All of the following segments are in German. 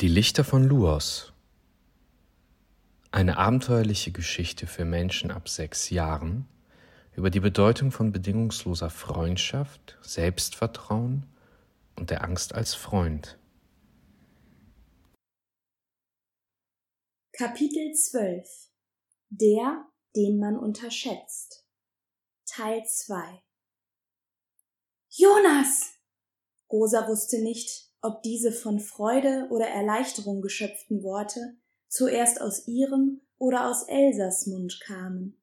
Die Lichter von Luos. Eine abenteuerliche Geschichte für Menschen ab sechs Jahren über die Bedeutung von bedingungsloser Freundschaft, Selbstvertrauen und der Angst als Freund. Kapitel 12 Der, den man unterschätzt Teil 2 Jonas! Rosa wusste nicht, ob diese von Freude oder Erleichterung geschöpften Worte zuerst aus ihrem oder aus Elsas Mund kamen.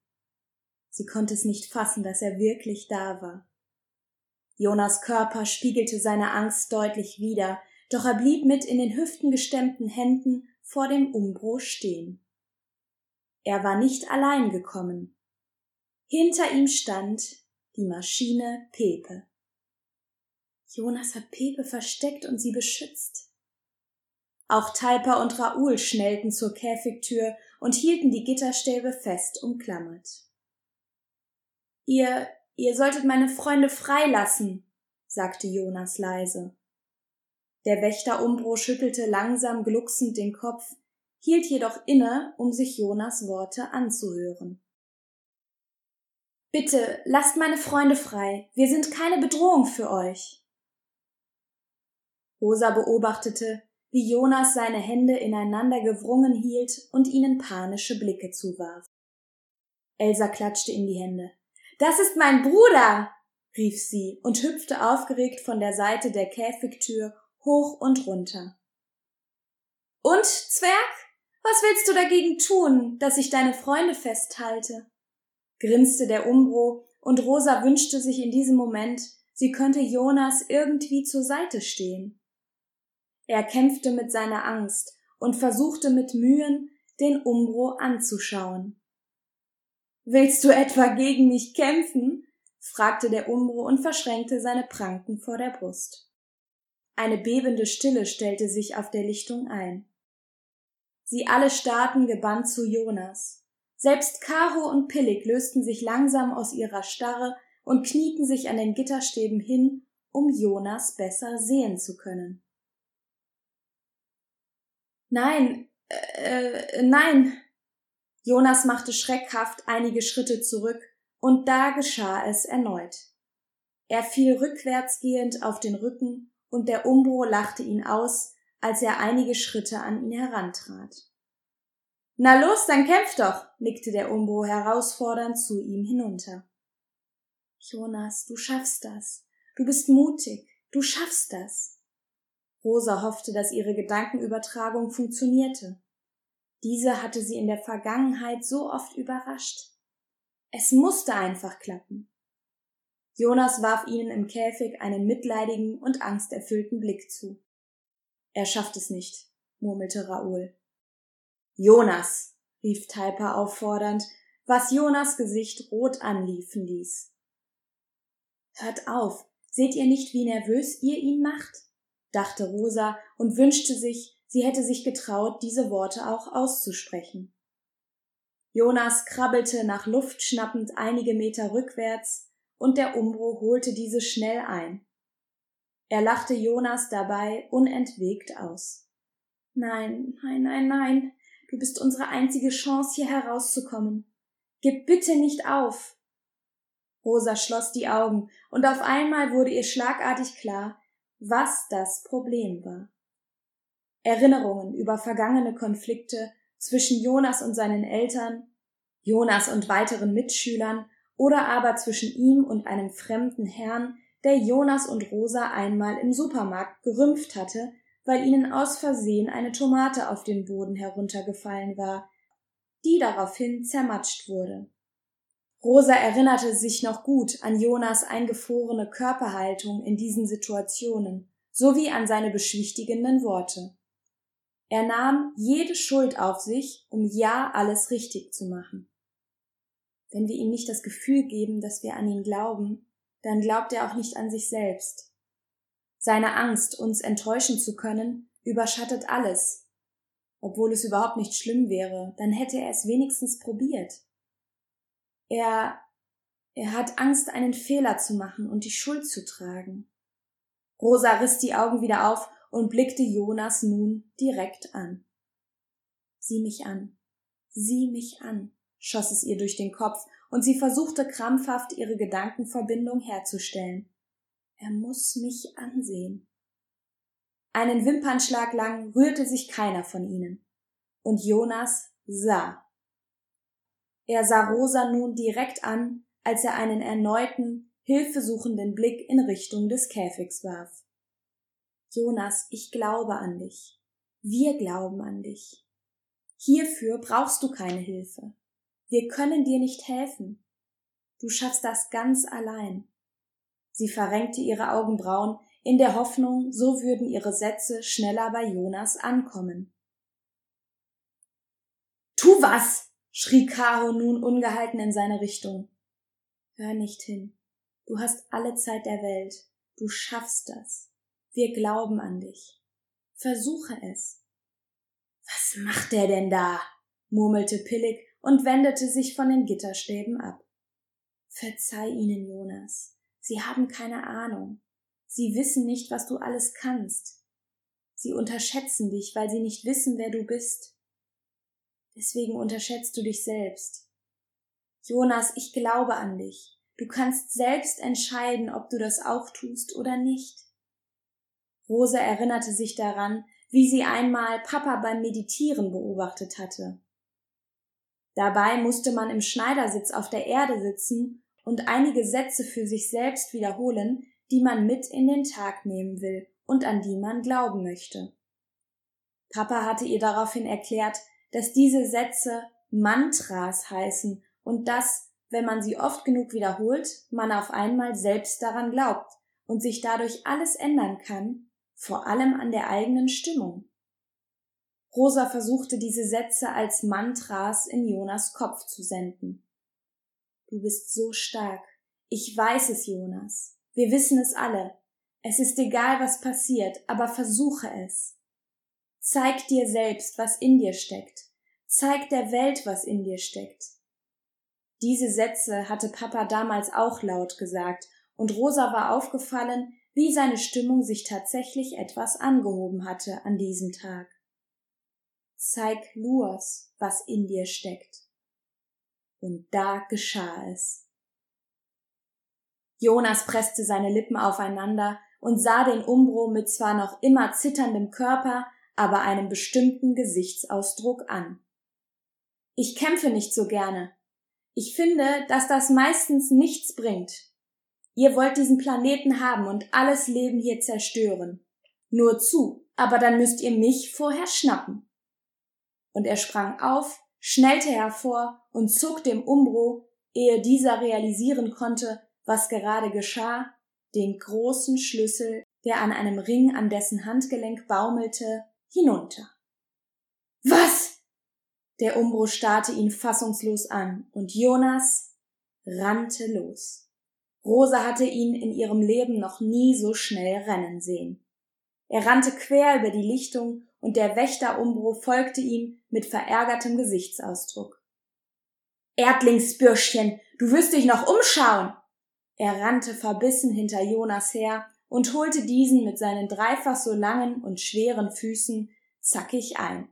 Sie konnte es nicht fassen, dass er wirklich da war. Jonas Körper spiegelte seine Angst deutlich wider, doch er blieb mit in den Hüften gestemmten Händen vor dem Umbro stehen. Er war nicht allein gekommen. Hinter ihm stand die Maschine Pepe. Jonas hat Pepe versteckt und sie beschützt. Auch Talpa und Raoul schnellten zur Käfigtür und hielten die Gitterstäbe fest umklammert. Ihr, ihr solltet meine Freunde freilassen, sagte Jonas leise. Der Wächter Umbro schüttelte langsam glucksend den Kopf, hielt jedoch inne, um sich Jonas Worte anzuhören. Bitte, lasst meine Freunde frei. Wir sind keine Bedrohung für euch. Rosa beobachtete, wie Jonas seine Hände ineinander gewrungen hielt und ihnen panische Blicke zuwarf. Elsa klatschte in die Hände. Das ist mein Bruder! rief sie und hüpfte aufgeregt von der Seite der Käfigtür hoch und runter. Und, Zwerg? Was willst du dagegen tun, dass ich deine Freunde festhalte? grinste der Umbro, und Rosa wünschte sich in diesem Moment, sie könnte Jonas irgendwie zur Seite stehen. Er kämpfte mit seiner Angst und versuchte mit Mühen, den Umbro anzuschauen. Willst du etwa gegen mich kämpfen? fragte der Umbro und verschränkte seine Pranken vor der Brust. Eine bebende Stille stellte sich auf der Lichtung ein. Sie alle starrten gebannt zu Jonas. Selbst Karo und Pillig lösten sich langsam aus ihrer Starre und knieten sich an den Gitterstäben hin, um Jonas besser sehen zu können. Nein, äh, nein. Jonas machte schreckhaft einige Schritte zurück, und da geschah es erneut. Er fiel rückwärts gehend auf den Rücken, und der Umbro lachte ihn aus, als er einige Schritte an ihn herantrat. Na los, dann kämpf doch, nickte der Umbro herausfordernd zu ihm hinunter. Jonas, du schaffst das. Du bist mutig. Du schaffst das. Rosa hoffte, dass ihre Gedankenübertragung funktionierte. Diese hatte sie in der Vergangenheit so oft überrascht. Es musste einfach klappen. Jonas warf ihnen im Käfig einen mitleidigen und angsterfüllten Blick zu. Er schafft es nicht, murmelte Raoul. Jonas, rief Talpa auffordernd, was Jonas Gesicht rot anliefen ließ. Hört auf, seht ihr nicht, wie nervös ihr ihn macht? Dachte Rosa und wünschte sich, sie hätte sich getraut, diese Worte auch auszusprechen. Jonas krabbelte nach Luft schnappend einige Meter rückwärts, und der Umbro holte diese schnell ein. Er lachte Jonas dabei unentwegt aus. Nein, nein, nein, nein, du bist unsere einzige Chance, hier herauszukommen. Gib bitte nicht auf. Rosa schloss die Augen, und auf einmal wurde ihr schlagartig klar, was das Problem war. Erinnerungen über vergangene Konflikte zwischen Jonas und seinen Eltern, Jonas und weiteren Mitschülern oder aber zwischen ihm und einem fremden Herrn, der Jonas und Rosa einmal im Supermarkt gerümpft hatte, weil ihnen aus Versehen eine Tomate auf den Boden heruntergefallen war, die daraufhin zermatscht wurde. Rosa erinnerte sich noch gut an Jonas eingefrorene Körperhaltung in diesen Situationen sowie an seine beschwichtigenden Worte. Er nahm jede Schuld auf sich, um ja alles richtig zu machen. Wenn wir ihm nicht das Gefühl geben, dass wir an ihn glauben, dann glaubt er auch nicht an sich selbst. Seine Angst, uns enttäuschen zu können, überschattet alles. Obwohl es überhaupt nicht schlimm wäre, dann hätte er es wenigstens probiert. Er, er hat Angst, einen Fehler zu machen und die Schuld zu tragen. Rosa riss die Augen wieder auf und blickte Jonas nun direkt an. Sieh mich an, sieh mich an, schoss es ihr durch den Kopf, und sie versuchte krampfhaft ihre Gedankenverbindung herzustellen. Er muss mich ansehen. Einen Wimpernschlag lang rührte sich keiner von ihnen. Und Jonas sah. Er sah Rosa nun direkt an, als er einen erneuten, hilfesuchenden Blick in Richtung des Käfigs warf. Jonas, ich glaube an dich. Wir glauben an dich. Hierfür brauchst du keine Hilfe. Wir können dir nicht helfen. Du schaffst das ganz allein. Sie verrenkte ihre Augenbrauen in der Hoffnung, so würden ihre Sätze schneller bei Jonas ankommen. Tu was! Schrie Caro nun ungehalten in seine Richtung. Hör nicht hin. Du hast alle Zeit der Welt. Du schaffst das. Wir glauben an dich. Versuche es. Was macht der denn da? murmelte Pillig und wendete sich von den Gitterstäben ab. Verzeih ihnen, Jonas. Sie haben keine Ahnung. Sie wissen nicht, was du alles kannst. Sie unterschätzen dich, weil sie nicht wissen, wer du bist. Deswegen unterschätzt du dich selbst. Jonas, ich glaube an dich. Du kannst selbst entscheiden, ob du das auch tust oder nicht. Rose erinnerte sich daran, wie sie einmal Papa beim Meditieren beobachtet hatte. Dabei musste man im Schneidersitz auf der Erde sitzen und einige Sätze für sich selbst wiederholen, die man mit in den Tag nehmen will und an die man glauben möchte. Papa hatte ihr daraufhin erklärt, dass diese Sätze Mantras heißen und dass, wenn man sie oft genug wiederholt, man auf einmal selbst daran glaubt und sich dadurch alles ändern kann, vor allem an der eigenen Stimmung. Rosa versuchte diese Sätze als Mantras in Jonas Kopf zu senden. Du bist so stark. Ich weiß es, Jonas. Wir wissen es alle. Es ist egal, was passiert, aber versuche es. Zeig dir selbst, was in dir steckt. Zeig der Welt, was in dir steckt. Diese Sätze hatte Papa damals auch laut gesagt, und Rosa war aufgefallen, wie seine Stimmung sich tatsächlich etwas angehoben hatte an diesem Tag. Zeig Luas, was in dir steckt. Und da geschah es. Jonas presste seine Lippen aufeinander und sah den Umbro mit zwar noch immer zitterndem Körper, aber einem bestimmten Gesichtsausdruck an. Ich kämpfe nicht so gerne. Ich finde, dass das meistens nichts bringt. Ihr wollt diesen Planeten haben und alles Leben hier zerstören. Nur zu, aber dann müsst ihr mich vorher schnappen. Und er sprang auf, schnellte hervor und zog dem Umbro, ehe dieser realisieren konnte, was gerade geschah, den großen Schlüssel, der an einem Ring an dessen Handgelenk baumelte, hinunter. Was? Der Umbro starrte ihn fassungslos an, und Jonas rannte los. Rosa hatte ihn in ihrem Leben noch nie so schnell rennen sehen. Er rannte quer über die Lichtung und der Wächter Umbro folgte ihm mit verärgertem Gesichtsausdruck. Erdlingsbürschchen, du wirst dich noch umschauen! Er rannte verbissen hinter Jonas her und holte diesen mit seinen dreifach so langen und schweren Füßen zackig ein.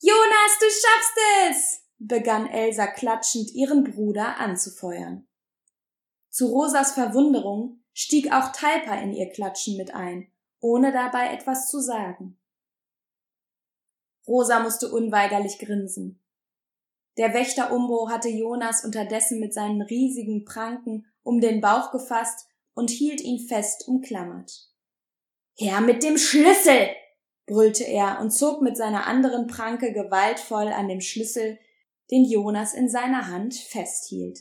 Jonas, du schaffst es! begann Elsa klatschend ihren Bruder anzufeuern. Zu Rosas Verwunderung stieg auch Talpa in ihr Klatschen mit ein ohne dabei etwas zu sagen. Rosa musste unweigerlich grinsen. Der Wächter Umbo hatte Jonas unterdessen mit seinen riesigen Pranken um den Bauch gefasst und hielt ihn fest umklammert. Her mit dem Schlüssel! brüllte er und zog mit seiner anderen Pranke gewaltvoll an dem Schlüssel, den Jonas in seiner Hand festhielt.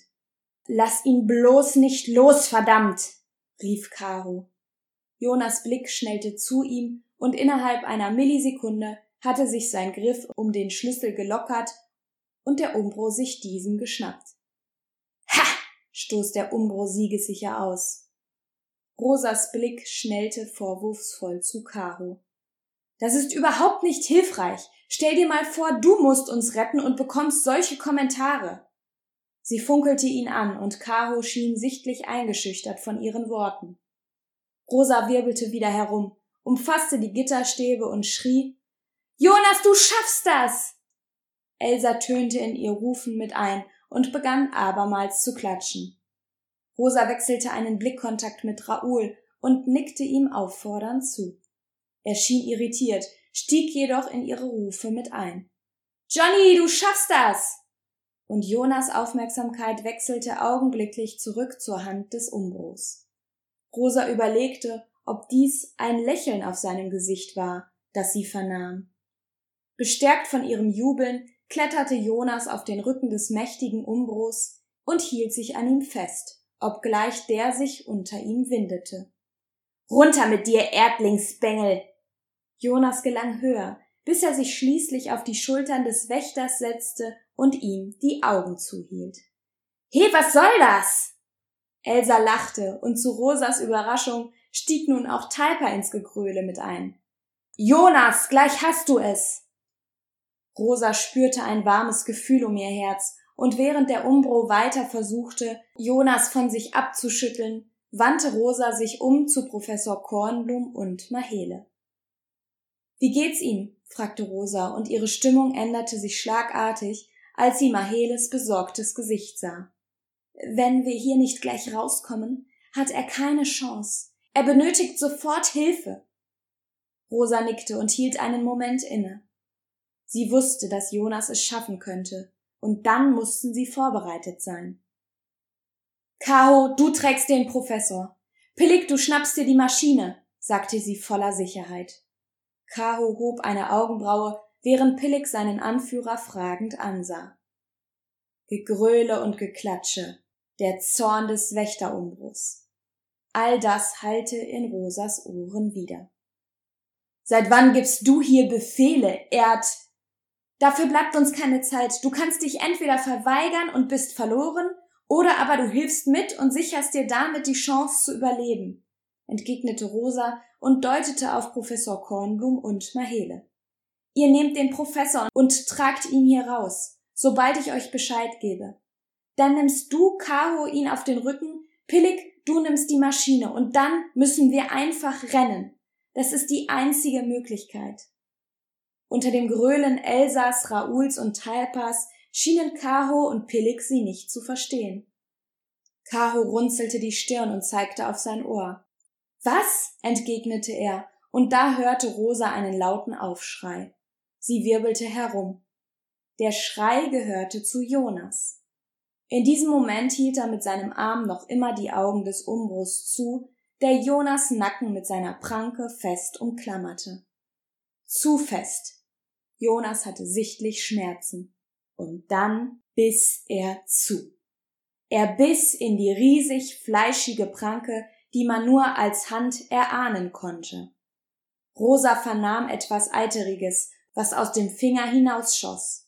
Lass ihn bloß nicht los, verdammt! rief Caro. Jonas Blick schnellte zu ihm, und innerhalb einer Millisekunde hatte sich sein Griff um den Schlüssel gelockert und der Umbro sich diesen geschnappt. Ha! stoß der Umbro siegessicher aus. Rosas Blick schnellte vorwurfsvoll zu Caro. Das ist überhaupt nicht hilfreich. Stell dir mal vor, du musst uns retten und bekommst solche Kommentare. Sie funkelte ihn an und Caro schien sichtlich eingeschüchtert von ihren Worten. Rosa wirbelte wieder herum, umfasste die Gitterstäbe und schrie Jonas, du schaffst das. Elsa tönte in ihr Rufen mit ein und begann abermals zu klatschen. Rosa wechselte einen Blickkontakt mit Raoul und nickte ihm auffordernd zu. Er schien irritiert, stieg jedoch in ihre Rufe mit ein. Johnny, du schaffst das! Und Jonas Aufmerksamkeit wechselte augenblicklich zurück zur Hand des Umbros. Rosa überlegte, ob dies ein Lächeln auf seinem Gesicht war, das sie vernahm. Bestärkt von ihrem Jubeln kletterte Jonas auf den Rücken des mächtigen Umbros und hielt sich an ihm fest, obgleich der sich unter ihm windete. Runter mit dir, Erdlingsbengel! Jonas gelang höher, bis er sich schließlich auf die Schultern des Wächters setzte und ihm die Augen zuhielt. He, was soll das? Elsa lachte, und zu Rosas Überraschung stieg nun auch Talpa ins Gegröle mit ein. Jonas, gleich hast du es! Rosa spürte ein warmes Gefühl um ihr Herz, und während der Umbro weiter versuchte, Jonas von sich abzuschütteln, wandte Rosa sich um zu Professor Kornblum und Mahele. Wie geht's ihm? fragte Rosa, und ihre Stimmung änderte sich schlagartig, als sie Maheles besorgtes Gesicht sah. Wenn wir hier nicht gleich rauskommen, hat er keine Chance. Er benötigt sofort Hilfe. Rosa nickte und hielt einen Moment inne. Sie wusste, dass Jonas es schaffen könnte, und dann mussten sie vorbereitet sein. Kao, du trägst den Professor. Pillig, du schnappst dir die Maschine, sagte sie voller Sicherheit. Kaho hob eine Augenbraue, während Pillig seinen Anführer fragend ansah. Gegröle und Geklatsche, der Zorn des Wächterumbruchs. All das hallte in Rosas Ohren wieder. Seit wann gibst du hier Befehle, Erd? Dafür bleibt uns keine Zeit. Du kannst dich entweder verweigern und bist verloren, oder aber du hilfst mit und sicherst dir damit die Chance zu überleben, entgegnete Rosa und deutete auf Professor Kornblum und Mahele. Ihr nehmt den Professor und tragt ihn hier raus, sobald ich euch Bescheid gebe. Dann nimmst du, Kaho, ihn auf den Rücken, Pillig, du nimmst die Maschine und dann müssen wir einfach rennen. Das ist die einzige Möglichkeit. Unter dem Gröhlen Elsas, Raouls und Talpas schienen Kaho und Pillig sie nicht zu verstehen. Kaho runzelte die Stirn und zeigte auf sein Ohr. Was? entgegnete er, und da hörte Rosa einen lauten Aufschrei. Sie wirbelte herum. Der Schrei gehörte zu Jonas. In diesem Moment hielt er mit seinem Arm noch immer die Augen des Umbruchs zu, der Jonas Nacken mit seiner Pranke fest umklammerte. Zu fest, Jonas hatte sichtlich Schmerzen. Und dann biss er zu. Er biss in die riesig fleischige Pranke, die man nur als Hand erahnen konnte. Rosa vernahm etwas Eiteriges, was aus dem Finger hinausschoss.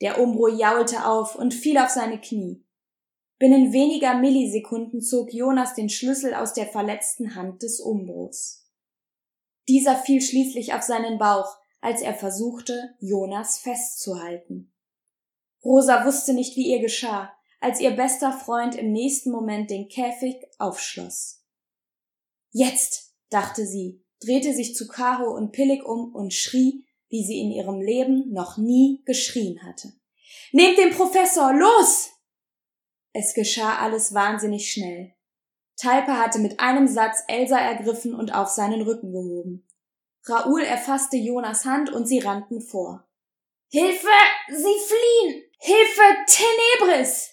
Der Umbro jaulte auf und fiel auf seine Knie. Binnen weniger Millisekunden zog Jonas den Schlüssel aus der verletzten Hand des Umbros. Dieser fiel schließlich auf seinen Bauch, als er versuchte, Jonas festzuhalten. Rosa wusste nicht, wie ihr geschah, als ihr bester Freund im nächsten Moment den Käfig aufschloss. Jetzt, dachte sie, drehte sich zu Caro und Pillig um und schrie, wie sie in ihrem Leben noch nie geschrien hatte. Nehmt den Professor, los! Es geschah alles wahnsinnig schnell. Talpa hatte mit einem Satz Elsa ergriffen und auf seinen Rücken gehoben. Raoul erfasste Jonas Hand und sie rannten vor. Hilfe! Sie fliehen! Hilfe! Tenebris!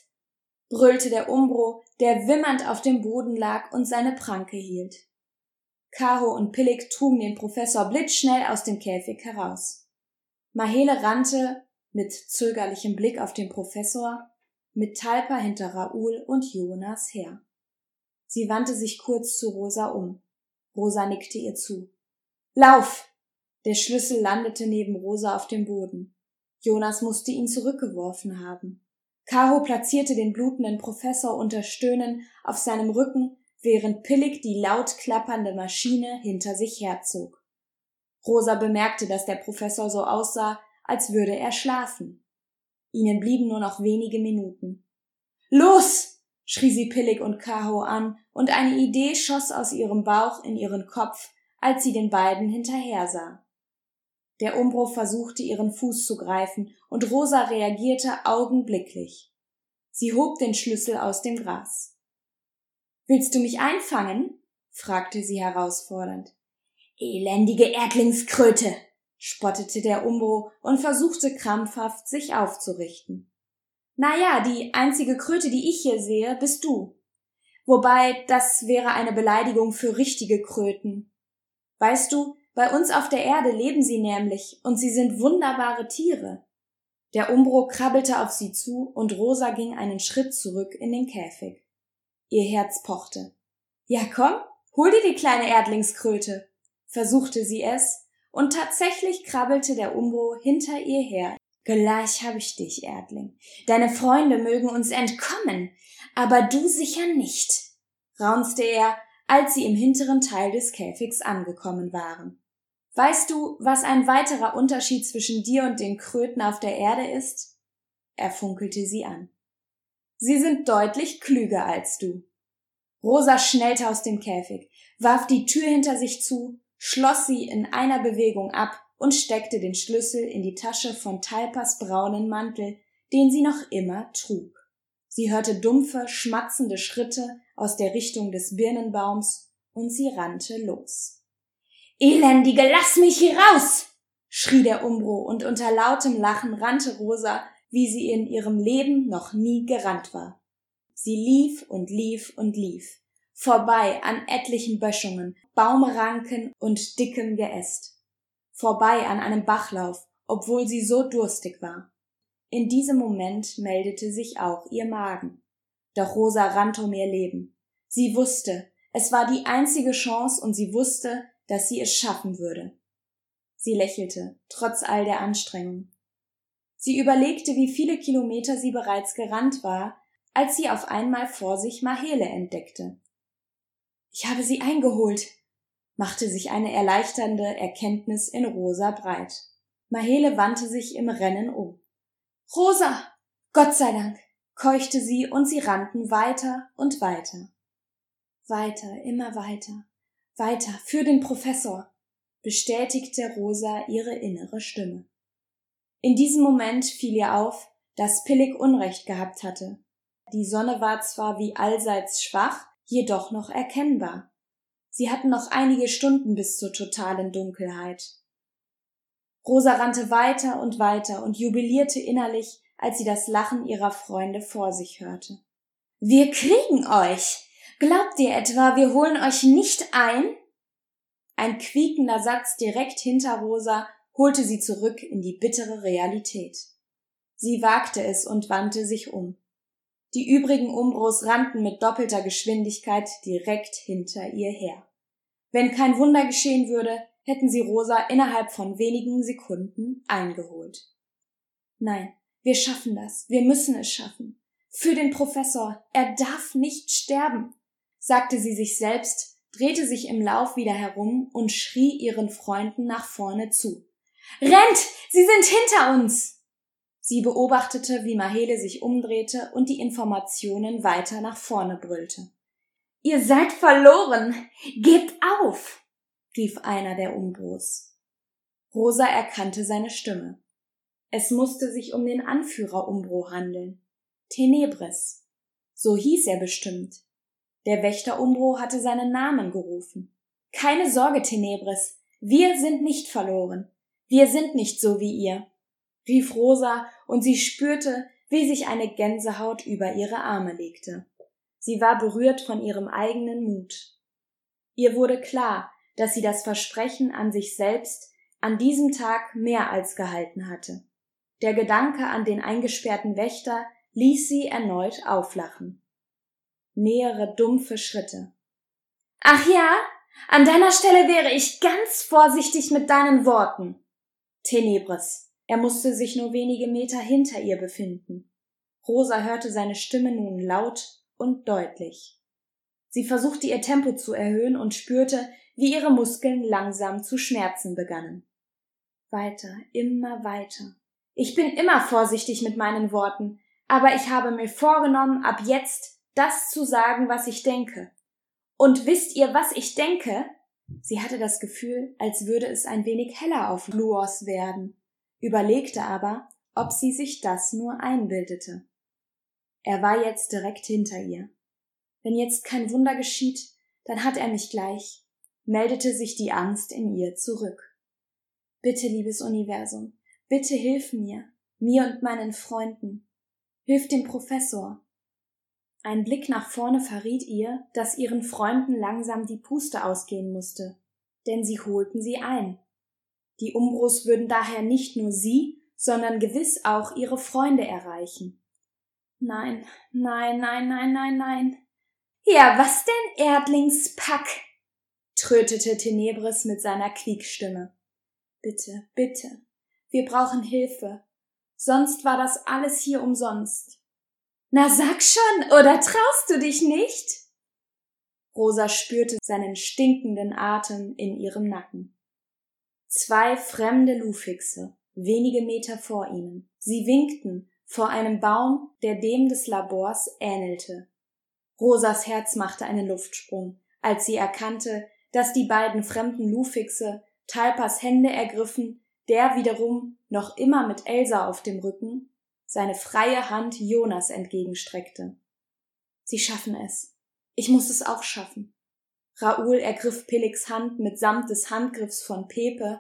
brüllte der Umbro, der wimmernd auf dem Boden lag und seine Pranke hielt. Caro und Pillig trugen den Professor blitzschnell aus dem Käfig heraus. Mahele rannte, mit zögerlichem Blick auf den Professor, mit Talpa hinter Raoul und Jonas her. Sie wandte sich kurz zu Rosa um. Rosa nickte ihr zu. Lauf! Der Schlüssel landete neben Rosa auf dem Boden. Jonas musste ihn zurückgeworfen haben. Caro platzierte den blutenden Professor unter Stöhnen auf seinem Rücken, während Pillig die laut klappernde Maschine hinter sich herzog. Rosa bemerkte, dass der Professor so aussah, als würde er schlafen. Ihnen blieben nur noch wenige Minuten. Los! schrie sie Pillig und Caro an, und eine Idee schoss aus ihrem Bauch in ihren Kopf, als sie den beiden hinterher sah. Der Umbro versuchte ihren Fuß zu greifen, und Rosa reagierte augenblicklich. Sie hob den Schlüssel aus dem Gras. Willst du mich einfangen? fragte sie herausfordernd. Elendige Erdlingskröte, spottete der Umbro und versuchte krampfhaft, sich aufzurichten. Na ja, die einzige Kröte, die ich hier sehe, bist du. Wobei, das wäre eine Beleidigung für richtige Kröten. Weißt du, bei uns auf der Erde leben sie nämlich, und sie sind wunderbare Tiere. Der Umbro krabbelte auf sie zu, und Rosa ging einen Schritt zurück in den Käfig. Ihr Herz pochte. Ja, komm, hol dir die kleine Erdlingskröte, versuchte sie es, und tatsächlich krabbelte der Umbro hinter ihr her. Gleich hab ich dich, Erdling. Deine Freunde mögen uns entkommen, aber du sicher nicht, raunzte er, als sie im hinteren Teil des Käfigs angekommen waren. Weißt du, was ein weiterer Unterschied zwischen dir und den Kröten auf der Erde ist? Er funkelte sie an. Sie sind deutlich klüger als du. Rosa schnellte aus dem Käfig, warf die Tür hinter sich zu schloss sie in einer Bewegung ab und steckte den Schlüssel in die Tasche von Talpas braunen Mantel, den sie noch immer trug. Sie hörte dumpfe, schmatzende Schritte aus der Richtung des Birnenbaums und sie rannte los. Elendige, lass mich hier raus! schrie der Umbro und unter lautem Lachen rannte Rosa, wie sie in ihrem Leben noch nie gerannt war. Sie lief und lief und lief vorbei an etlichen Böschungen, Baumranken und dickem Geäst, vorbei an einem Bachlauf, obwohl sie so durstig war. In diesem Moment meldete sich auch ihr Magen. Doch Rosa rannte um ihr Leben. Sie wusste, es war die einzige Chance und sie wusste, dass sie es schaffen würde. Sie lächelte, trotz all der Anstrengung. Sie überlegte, wie viele Kilometer sie bereits gerannt war, als sie auf einmal vor sich Mahele entdeckte. Ich habe sie eingeholt, machte sich eine erleichternde Erkenntnis in Rosa breit. Mahele wandte sich im Rennen um. Rosa! Gott sei Dank! Keuchte sie und sie rannten weiter und weiter. Weiter, immer weiter, weiter, für den Professor, bestätigte Rosa ihre innere Stimme. In diesem Moment fiel ihr auf, dass Pillig Unrecht gehabt hatte. Die Sonne war zwar wie allseits schwach, jedoch noch erkennbar. Sie hatten noch einige Stunden bis zur totalen Dunkelheit. Rosa rannte weiter und weiter und jubilierte innerlich, als sie das Lachen ihrer Freunde vor sich hörte. Wir kriegen euch! Glaubt ihr etwa, wir holen euch nicht ein? Ein quiekender Satz direkt hinter Rosa holte sie zurück in die bittere Realität. Sie wagte es und wandte sich um. Die übrigen Umbros rannten mit doppelter Geschwindigkeit direkt hinter ihr her. Wenn kein Wunder geschehen würde, hätten sie Rosa innerhalb von wenigen Sekunden eingeholt. Nein, wir schaffen das, wir müssen es schaffen. Für den Professor, er darf nicht sterben, sagte sie sich selbst, drehte sich im Lauf wieder herum und schrie ihren Freunden nach vorne zu. Rennt! Sie sind hinter uns! Sie beobachtete, wie Mahele sich umdrehte und die Informationen weiter nach vorne brüllte. Ihr seid verloren! Gebt auf! rief einer der Umbros. Rosa erkannte seine Stimme. Es musste sich um den Anführer Umbro handeln. Tenebris. So hieß er bestimmt. Der Wächter Umbro hatte seinen Namen gerufen. Keine Sorge, Tenebris. Wir sind nicht verloren. Wir sind nicht so wie ihr rief Rosa, und sie spürte, wie sich eine Gänsehaut über ihre Arme legte. Sie war berührt von ihrem eigenen Mut. Ihr wurde klar, dass sie das Versprechen an sich selbst an diesem Tag mehr als gehalten hatte. Der Gedanke an den eingesperrten Wächter ließ sie erneut auflachen. Nähere dumpfe Schritte. Ach ja, an deiner Stelle wäre ich ganz vorsichtig mit deinen Worten. Tenebris. Er musste sich nur wenige Meter hinter ihr befinden. Rosa hörte seine Stimme nun laut und deutlich. Sie versuchte ihr Tempo zu erhöhen und spürte, wie ihre Muskeln langsam zu schmerzen begannen. Weiter, immer weiter. Ich bin immer vorsichtig mit meinen Worten, aber ich habe mir vorgenommen, ab jetzt das zu sagen, was ich denke. Und wisst ihr, was ich denke? Sie hatte das Gefühl, als würde es ein wenig heller auf Luos werden, überlegte aber, ob sie sich das nur einbildete. Er war jetzt direkt hinter ihr. Wenn jetzt kein Wunder geschieht, dann hat er mich gleich, meldete sich die Angst in ihr zurück. Bitte, liebes Universum, bitte hilf mir, mir und meinen Freunden. Hilf dem Professor. Ein Blick nach vorne verriet ihr, dass ihren Freunden langsam die Puste ausgehen musste, denn sie holten sie ein. Die Umbros würden daher nicht nur sie, sondern gewiss auch ihre Freunde erreichen. Nein, nein, nein, nein, nein, nein. Ja, was denn, Erdlingspack? trötete Tenebris mit seiner Quiekstimme. Bitte, bitte, wir brauchen Hilfe. Sonst war das alles hier umsonst. Na sag schon, oder traust du dich nicht? Rosa spürte seinen stinkenden Atem in ihrem Nacken. Zwei fremde Lufixe, wenige Meter vor ihnen. Sie winkten vor einem Baum, der dem des Labors ähnelte. Rosas Herz machte einen Luftsprung, als sie erkannte, dass die beiden fremden Lufixe Talpas Hände ergriffen, der wiederum, noch immer mit Elsa auf dem Rücken, seine freie Hand Jonas entgegenstreckte. Sie schaffen es. Ich muss es auch schaffen. Raoul ergriff Pillix Hand mitsamt des Handgriffs von Pepe,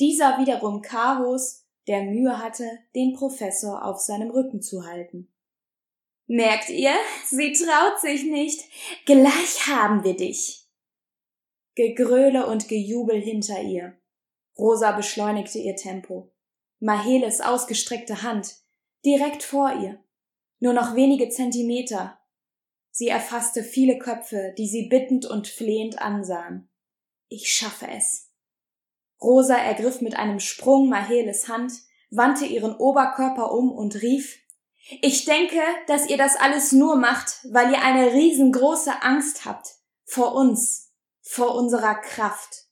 dieser wiederum Karos, der Mühe hatte, den Professor auf seinem Rücken zu halten. Merkt ihr? Sie traut sich nicht. Gleich haben wir dich. Gegröle und Gejubel hinter ihr. Rosa beschleunigte ihr Tempo. Maheles ausgestreckte Hand, direkt vor ihr. Nur noch wenige Zentimeter. Sie erfasste viele Köpfe, die sie bittend und flehend ansahen. Ich schaffe es. Rosa ergriff mit einem Sprung Maheles Hand, wandte ihren Oberkörper um und rief Ich denke, dass ihr das alles nur macht, weil ihr eine riesengroße Angst habt vor uns, vor unserer Kraft.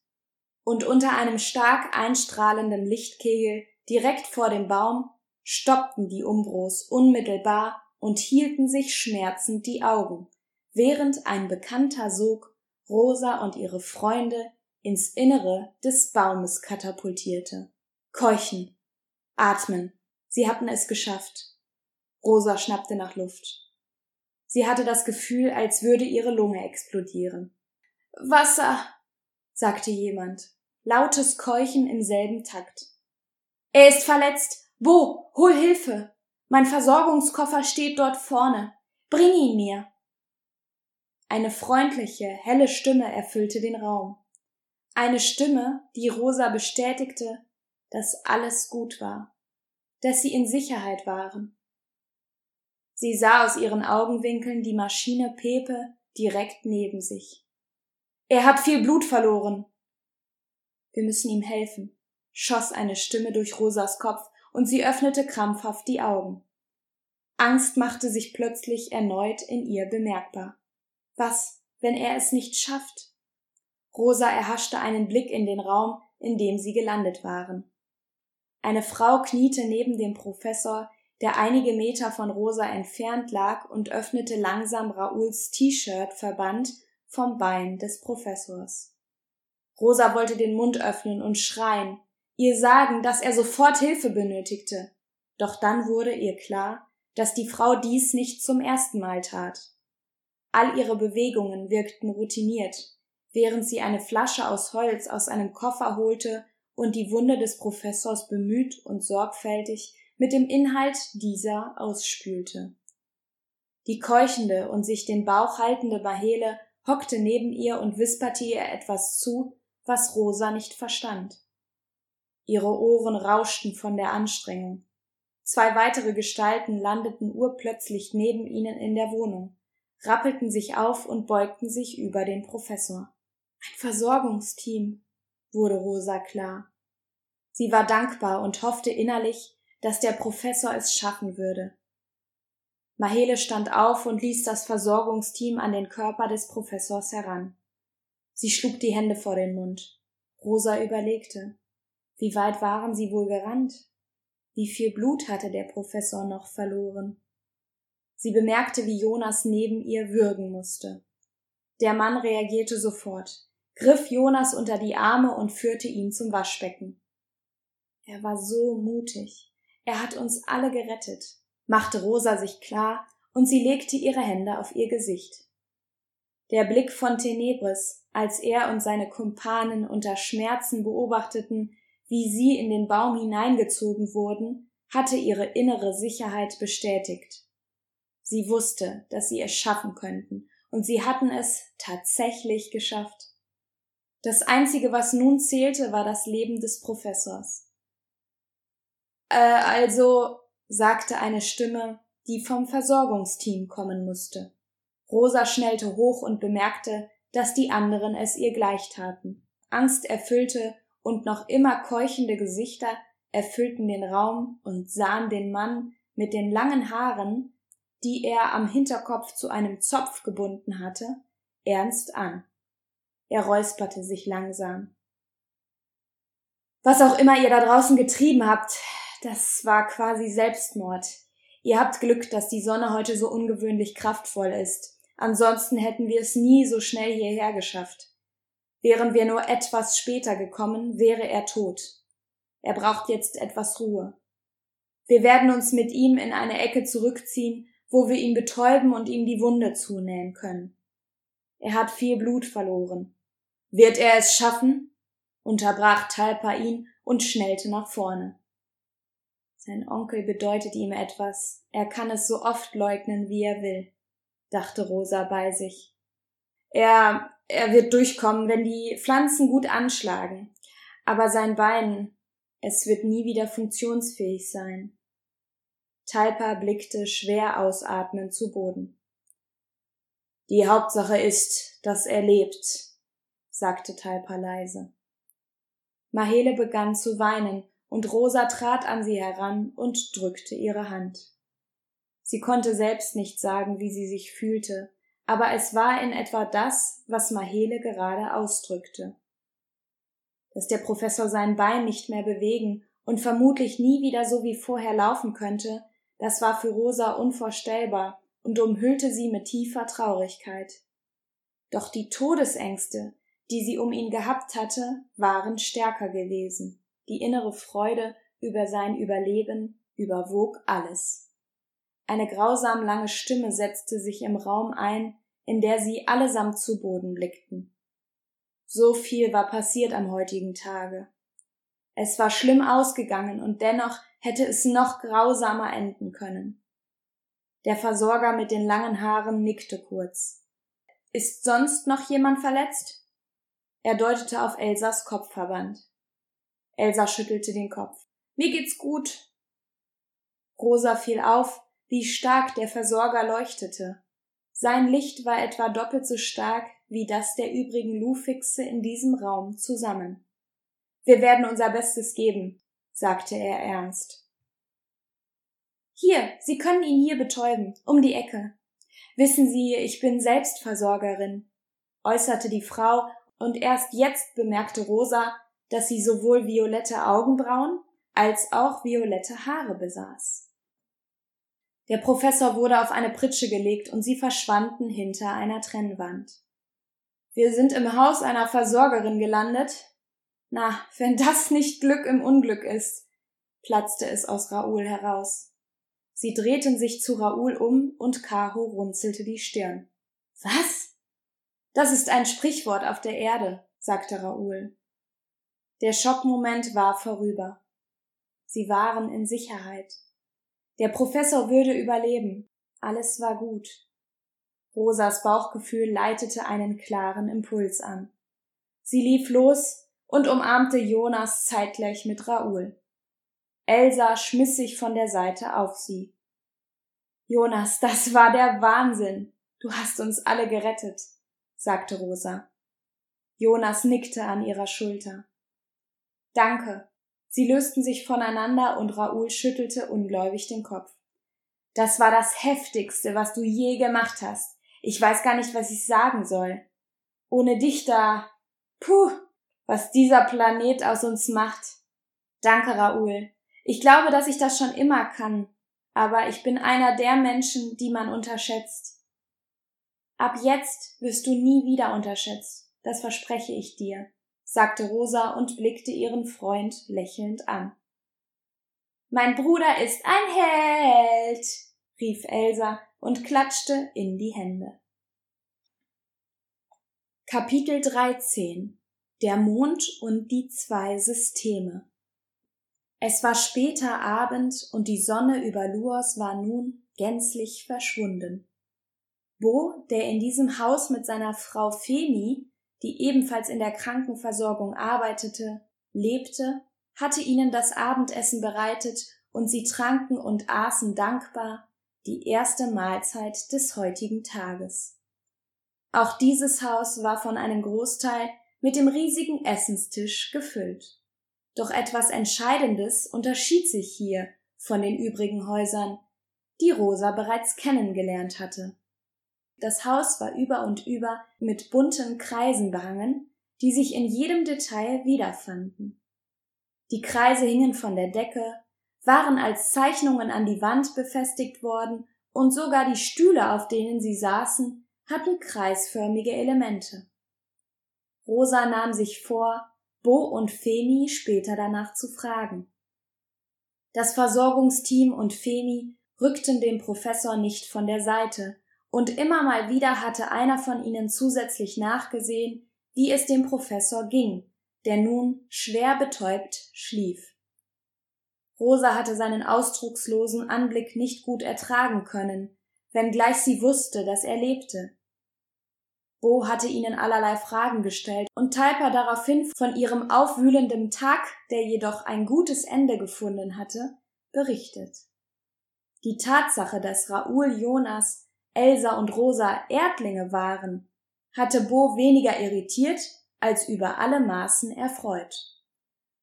Und unter einem stark einstrahlenden Lichtkegel direkt vor dem Baum stoppten die Umbros unmittelbar und hielten sich schmerzend die Augen, während ein bekannter Sog Rosa und ihre Freunde ins Innere des Baumes katapultierte. Keuchen. Atmen. Sie hatten es geschafft. Rosa schnappte nach Luft. Sie hatte das Gefühl, als würde ihre Lunge explodieren. Wasser, sagte jemand. Lautes Keuchen im selben Takt. Er ist verletzt. Wo? Hol Hilfe. Mein Versorgungskoffer steht dort vorne. Bring ihn mir. Eine freundliche, helle Stimme erfüllte den Raum. Eine Stimme, die Rosa bestätigte, dass alles gut war, dass sie in Sicherheit waren. Sie sah aus ihren Augenwinkeln die Maschine Pepe direkt neben sich. Er hat viel Blut verloren. Wir müssen ihm helfen, schoss eine Stimme durch Rosas Kopf und sie öffnete krampfhaft die Augen. Angst machte sich plötzlich erneut in ihr bemerkbar. Was, wenn er es nicht schafft? Rosa erhaschte einen Blick in den Raum, in dem sie gelandet waren. Eine Frau kniete neben dem Professor, der einige Meter von Rosa entfernt lag und öffnete langsam Raouls T-Shirt-Verband vom Bein des Professors. Rosa wollte den Mund öffnen und schreien, ihr sagen, dass er sofort Hilfe benötigte. Doch dann wurde ihr klar, dass die Frau dies nicht zum ersten Mal tat. All ihre Bewegungen wirkten routiniert, während sie eine Flasche aus Holz aus einem Koffer holte und die Wunde des Professors bemüht und sorgfältig mit dem Inhalt dieser ausspülte. Die keuchende und sich den Bauch haltende Mahele hockte neben ihr und wisperte ihr etwas zu, was Rosa nicht verstand. Ihre Ohren rauschten von der Anstrengung. Zwei weitere Gestalten landeten urplötzlich neben ihnen in der Wohnung, rappelten sich auf und beugten sich über den Professor. Ein Versorgungsteam, wurde Rosa klar. Sie war dankbar und hoffte innerlich, dass der Professor es schaffen würde. Mahele stand auf und ließ das Versorgungsteam an den Körper des Professors heran. Sie schlug die Hände vor den Mund. Rosa überlegte. Wie weit waren sie wohl gerannt? Wie viel Blut hatte der Professor noch verloren? Sie bemerkte, wie Jonas neben ihr würgen musste. Der Mann reagierte sofort griff Jonas unter die Arme und führte ihn zum Waschbecken. Er war so mutig. Er hat uns alle gerettet, machte Rosa sich klar, und sie legte ihre Hände auf ihr Gesicht. Der Blick von Tenebris, als er und seine Kumpanen unter Schmerzen beobachteten, wie sie in den Baum hineingezogen wurden, hatte ihre innere Sicherheit bestätigt. Sie wusste, dass sie es schaffen könnten, und sie hatten es tatsächlich geschafft. Das Einzige, was nun zählte, war das Leben des Professors. Äh, also, sagte eine Stimme, die vom Versorgungsteam kommen musste. Rosa schnellte hoch und bemerkte, dass die anderen es ihr gleich taten. Angsterfüllte und noch immer keuchende Gesichter erfüllten den Raum und sahen den Mann mit den langen Haaren, die er am Hinterkopf zu einem Zopf gebunden hatte, ernst an. Er räusperte sich langsam. Was auch immer ihr da draußen getrieben habt, das war quasi Selbstmord. Ihr habt Glück, dass die Sonne heute so ungewöhnlich kraftvoll ist. Ansonsten hätten wir es nie so schnell hierher geschafft. Wären wir nur etwas später gekommen, wäre er tot. Er braucht jetzt etwas Ruhe. Wir werden uns mit ihm in eine Ecke zurückziehen wo wir ihn betäuben und ihm die Wunde zunähen können. Er hat viel Blut verloren. Wird er es schaffen? unterbrach Talpa ihn und schnellte nach vorne. Sein Onkel bedeutet ihm etwas, er kann es so oft leugnen, wie er will, dachte Rosa bei sich. Er, er wird durchkommen, wenn die Pflanzen gut anschlagen, aber sein Bein, es wird nie wieder funktionsfähig sein. Talpa blickte schwer ausatmend zu Boden. Die Hauptsache ist, dass er lebt, sagte Talpa leise. Mahele begann zu weinen, und Rosa trat an sie heran und drückte ihre Hand. Sie konnte selbst nicht sagen, wie sie sich fühlte, aber es war in etwa das, was Mahele gerade ausdrückte. Dass der Professor sein Bein nicht mehr bewegen und vermutlich nie wieder so wie vorher laufen könnte, das war für Rosa unvorstellbar und umhüllte sie mit tiefer Traurigkeit. Doch die Todesängste, die sie um ihn gehabt hatte, waren stärker gewesen. Die innere Freude über sein Überleben überwog alles. Eine grausam lange Stimme setzte sich im Raum ein, in der sie allesamt zu Boden blickten. So viel war passiert am heutigen Tage. Es war schlimm ausgegangen und dennoch hätte es noch grausamer enden können. Der Versorger mit den langen Haaren nickte kurz. Ist sonst noch jemand verletzt? Er deutete auf Elsas Kopfverband. Elsa schüttelte den Kopf. Mir geht's gut. Rosa fiel auf, wie stark der Versorger leuchtete. Sein Licht war etwa doppelt so stark wie das der übrigen Lufixe in diesem Raum zusammen. Wir werden unser Bestes geben, sagte er ernst. Hier, Sie können ihn hier betäuben, um die Ecke. Wissen Sie, ich bin Selbstversorgerin, äußerte die Frau, und erst jetzt bemerkte Rosa, dass sie sowohl violette Augenbrauen als auch violette Haare besaß. Der Professor wurde auf eine Pritsche gelegt und sie verschwanden hinter einer Trennwand. Wir sind im Haus einer Versorgerin gelandet, na, wenn das nicht Glück im Unglück ist, platzte es aus Raoul heraus. Sie drehten sich zu Raoul um und Kaho runzelte die Stirn. Was? Das ist ein Sprichwort auf der Erde, sagte Raoul. Der Schockmoment war vorüber. Sie waren in Sicherheit. Der Professor würde überleben. Alles war gut. Rosas Bauchgefühl leitete einen klaren Impuls an. Sie lief los und umarmte Jonas zeitgleich mit Raoul. Elsa schmiss sich von der Seite auf sie. Jonas, das war der Wahnsinn. Du hast uns alle gerettet, sagte Rosa. Jonas nickte an ihrer Schulter. Danke. Sie lösten sich voneinander und Raoul schüttelte ungläubig den Kopf. Das war das heftigste, was du je gemacht hast. Ich weiß gar nicht, was ich sagen soll. Ohne dich da. Puh was dieser Planet aus uns macht. Danke, Raoul. Ich glaube, dass ich das schon immer kann, aber ich bin einer der Menschen, die man unterschätzt. Ab jetzt wirst du nie wieder unterschätzt. das verspreche ich dir, sagte Rosa und blickte ihren Freund lächelnd an. Mein Bruder ist ein Held, rief Elsa und klatschte in die Hände. Kapitel 13 Der Mond und die zwei Systeme Es war später Abend und die Sonne über Luos war nun gänzlich verschwunden. Bo, der in diesem Haus mit seiner Frau Femi, die ebenfalls in der Krankenversorgung arbeitete, lebte, hatte ihnen das Abendessen bereitet und sie tranken und aßen dankbar die erste Mahlzeit des heutigen Tages. Auch dieses Haus war von einem Großteil mit dem riesigen Essenstisch gefüllt. Doch etwas Entscheidendes unterschied sich hier von den übrigen Häusern, die Rosa bereits kennengelernt hatte. Das Haus war über und über mit bunten Kreisen behangen, die sich in jedem Detail wiederfanden. Die Kreise hingen von der Decke, waren als Zeichnungen an die Wand befestigt worden und sogar die Stühle, auf denen sie saßen, hatten kreisförmige Elemente. Rosa nahm sich vor, Bo und Femi später danach zu fragen. Das Versorgungsteam und Femi rückten dem Professor nicht von der Seite, und immer mal wieder hatte einer von ihnen zusätzlich nachgesehen, wie es dem Professor ging, der nun schwer betäubt schlief. Rosa hatte seinen ausdruckslosen Anblick nicht gut ertragen können, wenngleich sie wusste, dass er lebte. Bo hatte ihnen allerlei Fragen gestellt und Talpa daraufhin von ihrem aufwühlenden Tag, der jedoch ein gutes Ende gefunden hatte, berichtet. Die Tatsache, dass Raoul Jonas Elsa und Rosa Erdlinge waren, hatte Bo weniger irritiert als über alle Maßen erfreut.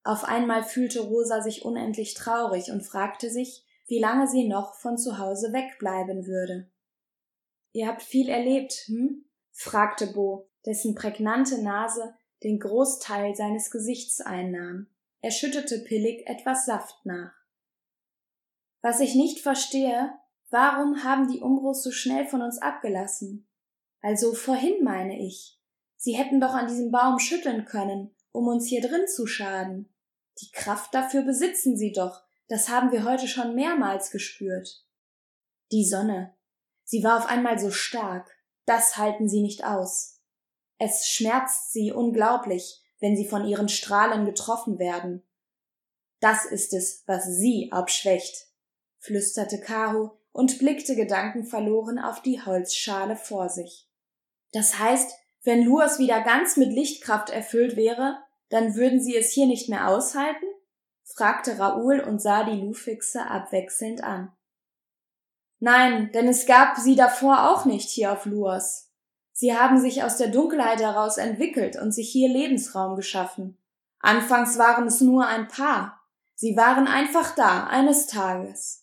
Auf einmal fühlte Rosa sich unendlich traurig und fragte sich, wie lange sie noch von zu Hause wegbleiben würde. Ihr habt viel erlebt, hm? fragte Bo, dessen prägnante Nase den Großteil seines Gesichts einnahm. Er schüttete pillig etwas Saft nach. Was ich nicht verstehe, Warum haben die Umbros so schnell von uns abgelassen? Also vorhin meine ich. Sie hätten doch an diesem Baum schütteln können, um uns hier drin zu schaden. Die Kraft dafür besitzen sie doch, das haben wir heute schon mehrmals gespürt. Die Sonne. Sie war auf einmal so stark. Das halten sie nicht aus. Es schmerzt sie unglaublich, wenn sie von ihren Strahlen getroffen werden. Das ist es, was sie abschwächt, flüsterte Caro, und blickte gedankenverloren auf die Holzschale vor sich. Das heißt, wenn Luas wieder ganz mit Lichtkraft erfüllt wäre, dann würden sie es hier nicht mehr aushalten? fragte Raoul und sah die Lufixe abwechselnd an. Nein, denn es gab sie davor auch nicht hier auf Luas. Sie haben sich aus der Dunkelheit heraus entwickelt und sich hier Lebensraum geschaffen. Anfangs waren es nur ein Paar. Sie waren einfach da, eines Tages.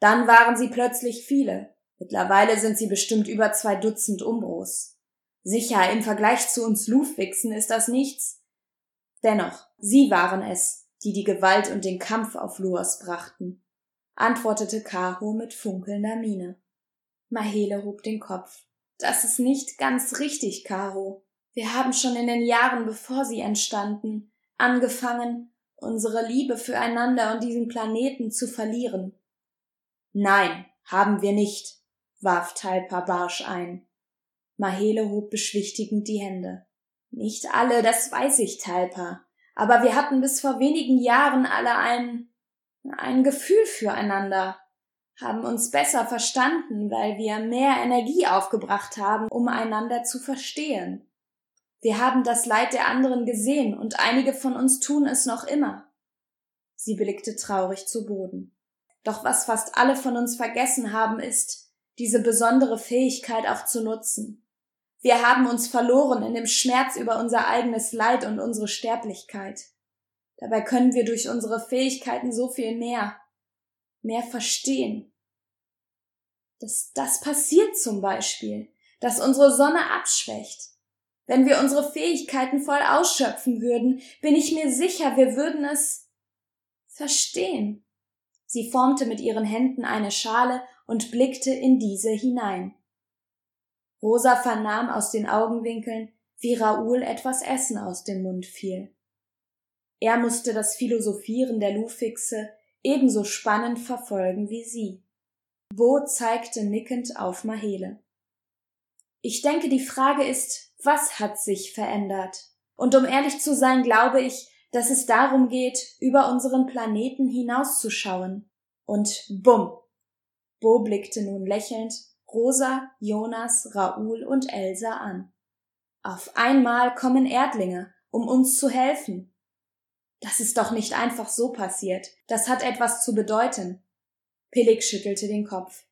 Dann waren sie plötzlich viele. Mittlerweile sind sie bestimmt über zwei Dutzend Umbros. Sicher, im Vergleich zu uns Lufwixen ist das nichts. Dennoch, sie waren es, die die Gewalt und den Kampf auf Luas brachten, antwortete Kaho mit funkelnder Miene. Mahele hob den Kopf. Das ist nicht ganz richtig, Caro. Wir haben schon in den Jahren, bevor sie entstanden, angefangen, unsere Liebe füreinander und diesen Planeten zu verlieren. Nein, haben wir nicht, warf Talpa barsch ein. Mahele hob beschwichtigend die Hände. Nicht alle, das weiß ich, Talpa. Aber wir hatten bis vor wenigen Jahren alle ein, ein Gefühl füreinander, haben uns besser verstanden, weil wir mehr Energie aufgebracht haben, um einander zu verstehen. Wir haben das Leid der anderen gesehen und einige von uns tun es noch immer. Sie blickte traurig zu Boden. Doch was fast alle von uns vergessen haben, ist, diese besondere Fähigkeit auch zu nutzen. Wir haben uns verloren in dem Schmerz über unser eigenes Leid und unsere Sterblichkeit. Dabei können wir durch unsere Fähigkeiten so viel mehr, mehr verstehen. Dass das passiert zum Beispiel, dass unsere Sonne abschwächt. Wenn wir unsere Fähigkeiten voll ausschöpfen würden, bin ich mir sicher, wir würden es verstehen. Sie formte mit ihren Händen eine Schale und blickte in diese hinein. Rosa vernahm aus den Augenwinkeln, wie Raoul etwas Essen aus dem Mund fiel. Er musste das Philosophieren der Lufixe ebenso spannend verfolgen wie sie. Bo zeigte nickend auf Mahele. Ich denke, die Frage ist, was hat sich verändert? Und um ehrlich zu sein, glaube ich, dass es darum geht, über unseren Planeten hinauszuschauen. Und bumm! Bo blickte nun lächelnd Rosa, Jonas, Raoul und Elsa an. Auf einmal kommen Erdlinge, um uns zu helfen. Das ist doch nicht einfach so passiert. Das hat etwas zu bedeuten. Pelik schüttelte den Kopf.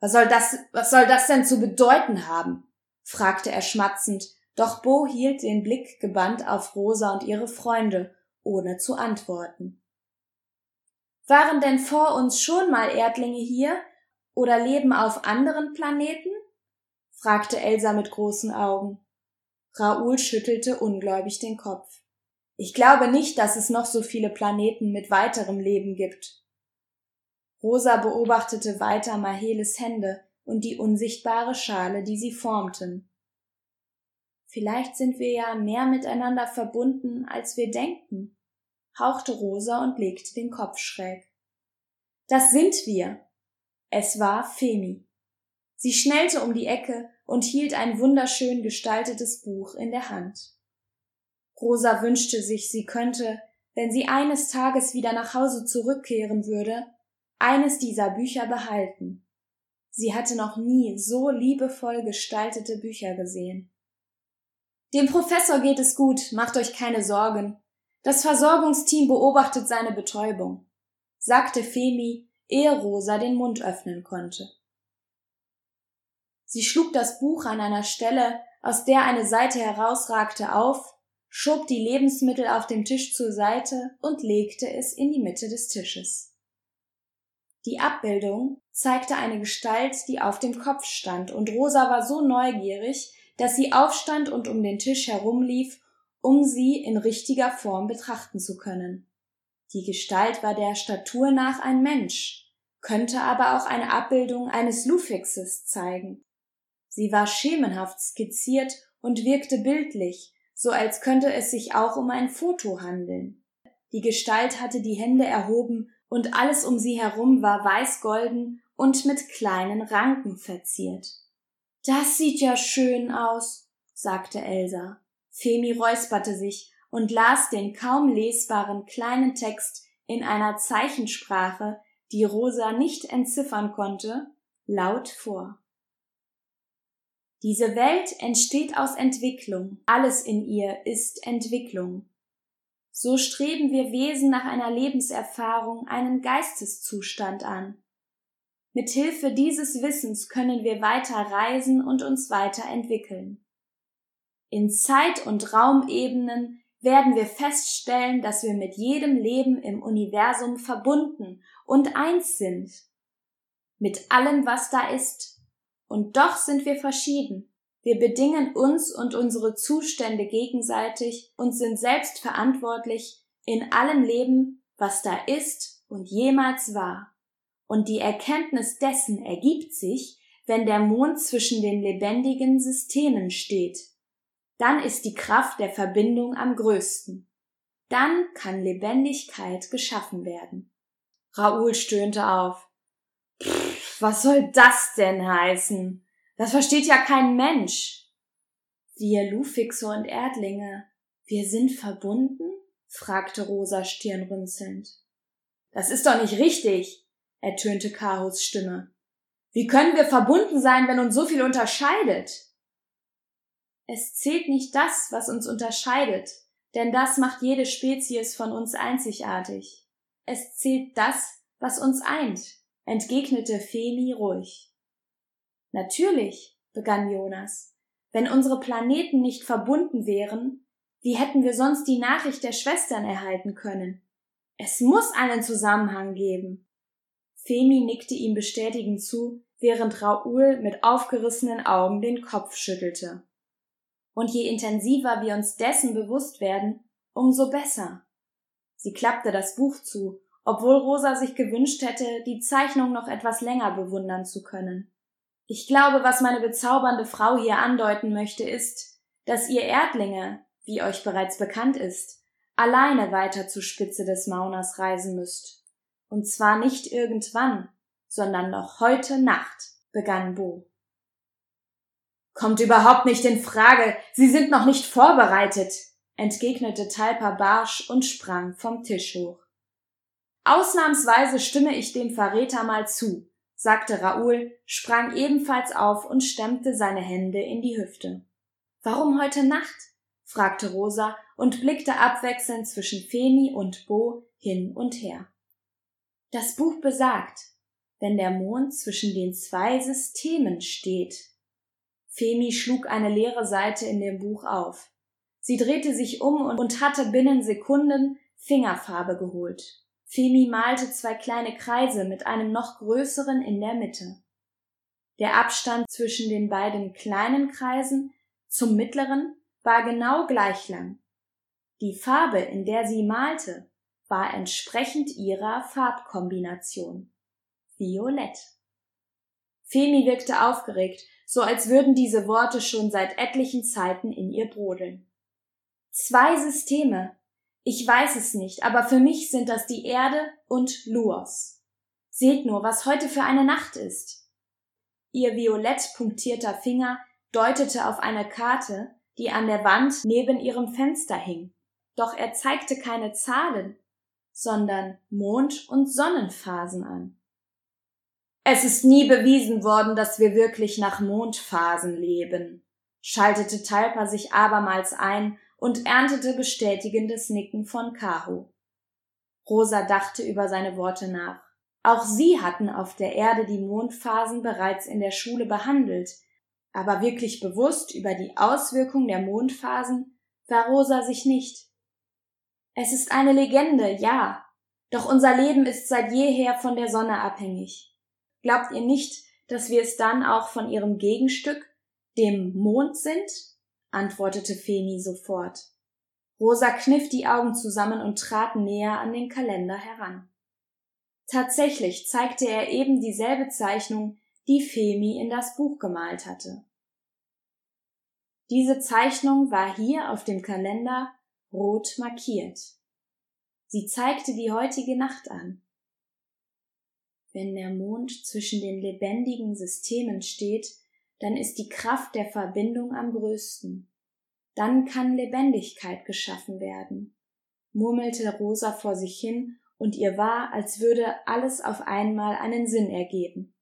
Was soll das, was soll das denn zu bedeuten haben? fragte er schmatzend, doch Bo hielt den Blick gebannt auf Rosa und ihre Freunde, ohne zu antworten. Waren denn vor uns schon mal Erdlinge hier oder leben auf anderen Planeten? fragte Elsa mit großen Augen. Raoul schüttelte ungläubig den Kopf. Ich glaube nicht, dass es noch so viele Planeten mit weiterem Leben gibt. Rosa beobachtete weiter Maheles Hände und die unsichtbare Schale, die sie formten. Vielleicht sind wir ja mehr miteinander verbunden, als wir denken, hauchte Rosa und legte den Kopf schräg. Das sind wir. Es war Femi. Sie schnellte um die Ecke und hielt ein wunderschön gestaltetes Buch in der Hand. Rosa wünschte sich, sie könnte, wenn sie eines Tages wieder nach Hause zurückkehren würde, eines dieser Bücher behalten. Sie hatte noch nie so liebevoll gestaltete Bücher gesehen. Dem Professor geht es gut, macht euch keine Sorgen. Das Versorgungsteam beobachtet seine Betäubung, sagte Femi, ehe Rosa den Mund öffnen konnte. Sie schlug das Buch an einer Stelle, aus der eine Seite herausragte, auf schob die Lebensmittel auf dem Tisch zur Seite und legte es in die Mitte des Tisches. Die Abbildung zeigte eine Gestalt, die auf dem Kopf stand, und Rosa war so neugierig, dass sie aufstand und um den Tisch herumlief, um sie in richtiger Form betrachten zu können. Die Gestalt war der Statur nach ein Mensch, könnte aber auch eine Abbildung eines Lufixes zeigen. Sie war schemenhaft skizziert und wirkte bildlich, so als könnte es sich auch um ein Foto handeln. Die Gestalt hatte die Hände erhoben und alles um sie herum war weißgolden und mit kleinen Ranken verziert. Das sieht ja schön aus, sagte Elsa. Femi räusperte sich und las den kaum lesbaren kleinen Text in einer Zeichensprache, die Rosa nicht entziffern konnte, laut vor. Diese Welt entsteht aus Entwicklung. Alles in ihr ist Entwicklung. So streben wir Wesen nach einer Lebenserfahrung einen Geisteszustand an. Mit Hilfe dieses Wissens können wir weiter reisen und uns weiterentwickeln. In Zeit- und Raumebenen werden wir feststellen, dass wir mit jedem Leben im Universum verbunden und eins sind. Mit allem, was da ist, und doch sind wir verschieden. Wir bedingen uns und unsere Zustände gegenseitig und sind selbst verantwortlich in allem Leben, was da ist und jemals war. Und die Erkenntnis dessen ergibt sich, wenn der Mond zwischen den lebendigen Systemen steht. Dann ist die Kraft der Verbindung am größten. Dann kann Lebendigkeit geschaffen werden. Raoul stöhnte auf. Pff, was soll das denn heißen? Das versteht ja kein Mensch. Wir Lufixe und Erdlinge, wir sind verbunden? fragte Rosa stirnrunzelnd. Das ist doch nicht richtig, ertönte Kahos Stimme. Wie können wir verbunden sein, wenn uns so viel unterscheidet? Es zählt nicht das, was uns unterscheidet, denn das macht jede Spezies von uns einzigartig. Es zählt das, was uns eint entgegnete Femi ruhig. Natürlich, begann Jonas. Wenn unsere Planeten nicht verbunden wären, wie hätten wir sonst die Nachricht der Schwestern erhalten können? Es muss einen Zusammenhang geben. Femi nickte ihm bestätigend zu, während Raoul mit aufgerissenen Augen den Kopf schüttelte. Und je intensiver wir uns dessen bewusst werden, umso besser. Sie klappte das Buch zu obwohl Rosa sich gewünscht hätte, die Zeichnung noch etwas länger bewundern zu können. Ich glaube, was meine bezaubernde Frau hier andeuten möchte, ist, dass ihr Erdlinge, wie euch bereits bekannt ist, alleine weiter zur Spitze des Mauners reisen müsst. Und zwar nicht irgendwann, sondern noch heute Nacht, begann Bo. Kommt überhaupt nicht in Frage, Sie sind noch nicht vorbereitet, entgegnete Talpa barsch und sprang vom Tisch hoch. Ausnahmsweise stimme ich dem Verräter mal zu, sagte Raoul, sprang ebenfalls auf und stemmte seine Hände in die Hüfte. Warum heute Nacht? fragte Rosa und blickte abwechselnd zwischen Femi und Bo hin und her. Das Buch besagt, wenn der Mond zwischen den zwei Systemen steht. Femi schlug eine leere Seite in dem Buch auf. Sie drehte sich um und hatte binnen Sekunden Fingerfarbe geholt. Femi malte zwei kleine Kreise mit einem noch größeren in der Mitte. Der Abstand zwischen den beiden kleinen Kreisen zum mittleren war genau gleich lang. Die Farbe, in der sie malte, war entsprechend ihrer Farbkombination. Violett. Femi wirkte aufgeregt, so als würden diese Worte schon seit etlichen Zeiten in ihr brodeln. Zwei Systeme, ich weiß es nicht, aber für mich sind das die Erde und Luos. Seht nur, was heute für eine Nacht ist. Ihr violett punktierter Finger deutete auf eine Karte, die an der Wand neben ihrem Fenster hing. Doch er zeigte keine Zahlen, sondern Mond- und Sonnenphasen an. Es ist nie bewiesen worden, dass wir wirklich nach Mondphasen leben, schaltete Talpa sich abermals ein und erntete bestätigendes Nicken von Kaho. Rosa dachte über seine Worte nach. Auch sie hatten auf der Erde die Mondphasen bereits in der Schule behandelt, aber wirklich bewusst über die Auswirkung der Mondphasen war Rosa sich nicht. Es ist eine Legende, ja, doch unser Leben ist seit jeher von der Sonne abhängig. Glaubt ihr nicht, dass wir es dann auch von ihrem Gegenstück, dem Mond sind? antwortete Femi sofort. Rosa kniff die Augen zusammen und trat näher an den Kalender heran. Tatsächlich zeigte er eben dieselbe Zeichnung, die Femi in das Buch gemalt hatte. Diese Zeichnung war hier auf dem Kalender rot markiert. Sie zeigte die heutige Nacht an. Wenn der Mond zwischen den lebendigen Systemen steht, dann ist die Kraft der Verbindung am größten. Dann kann Lebendigkeit geschaffen werden, murmelte Rosa vor sich hin, und ihr war, als würde alles auf einmal einen Sinn ergeben.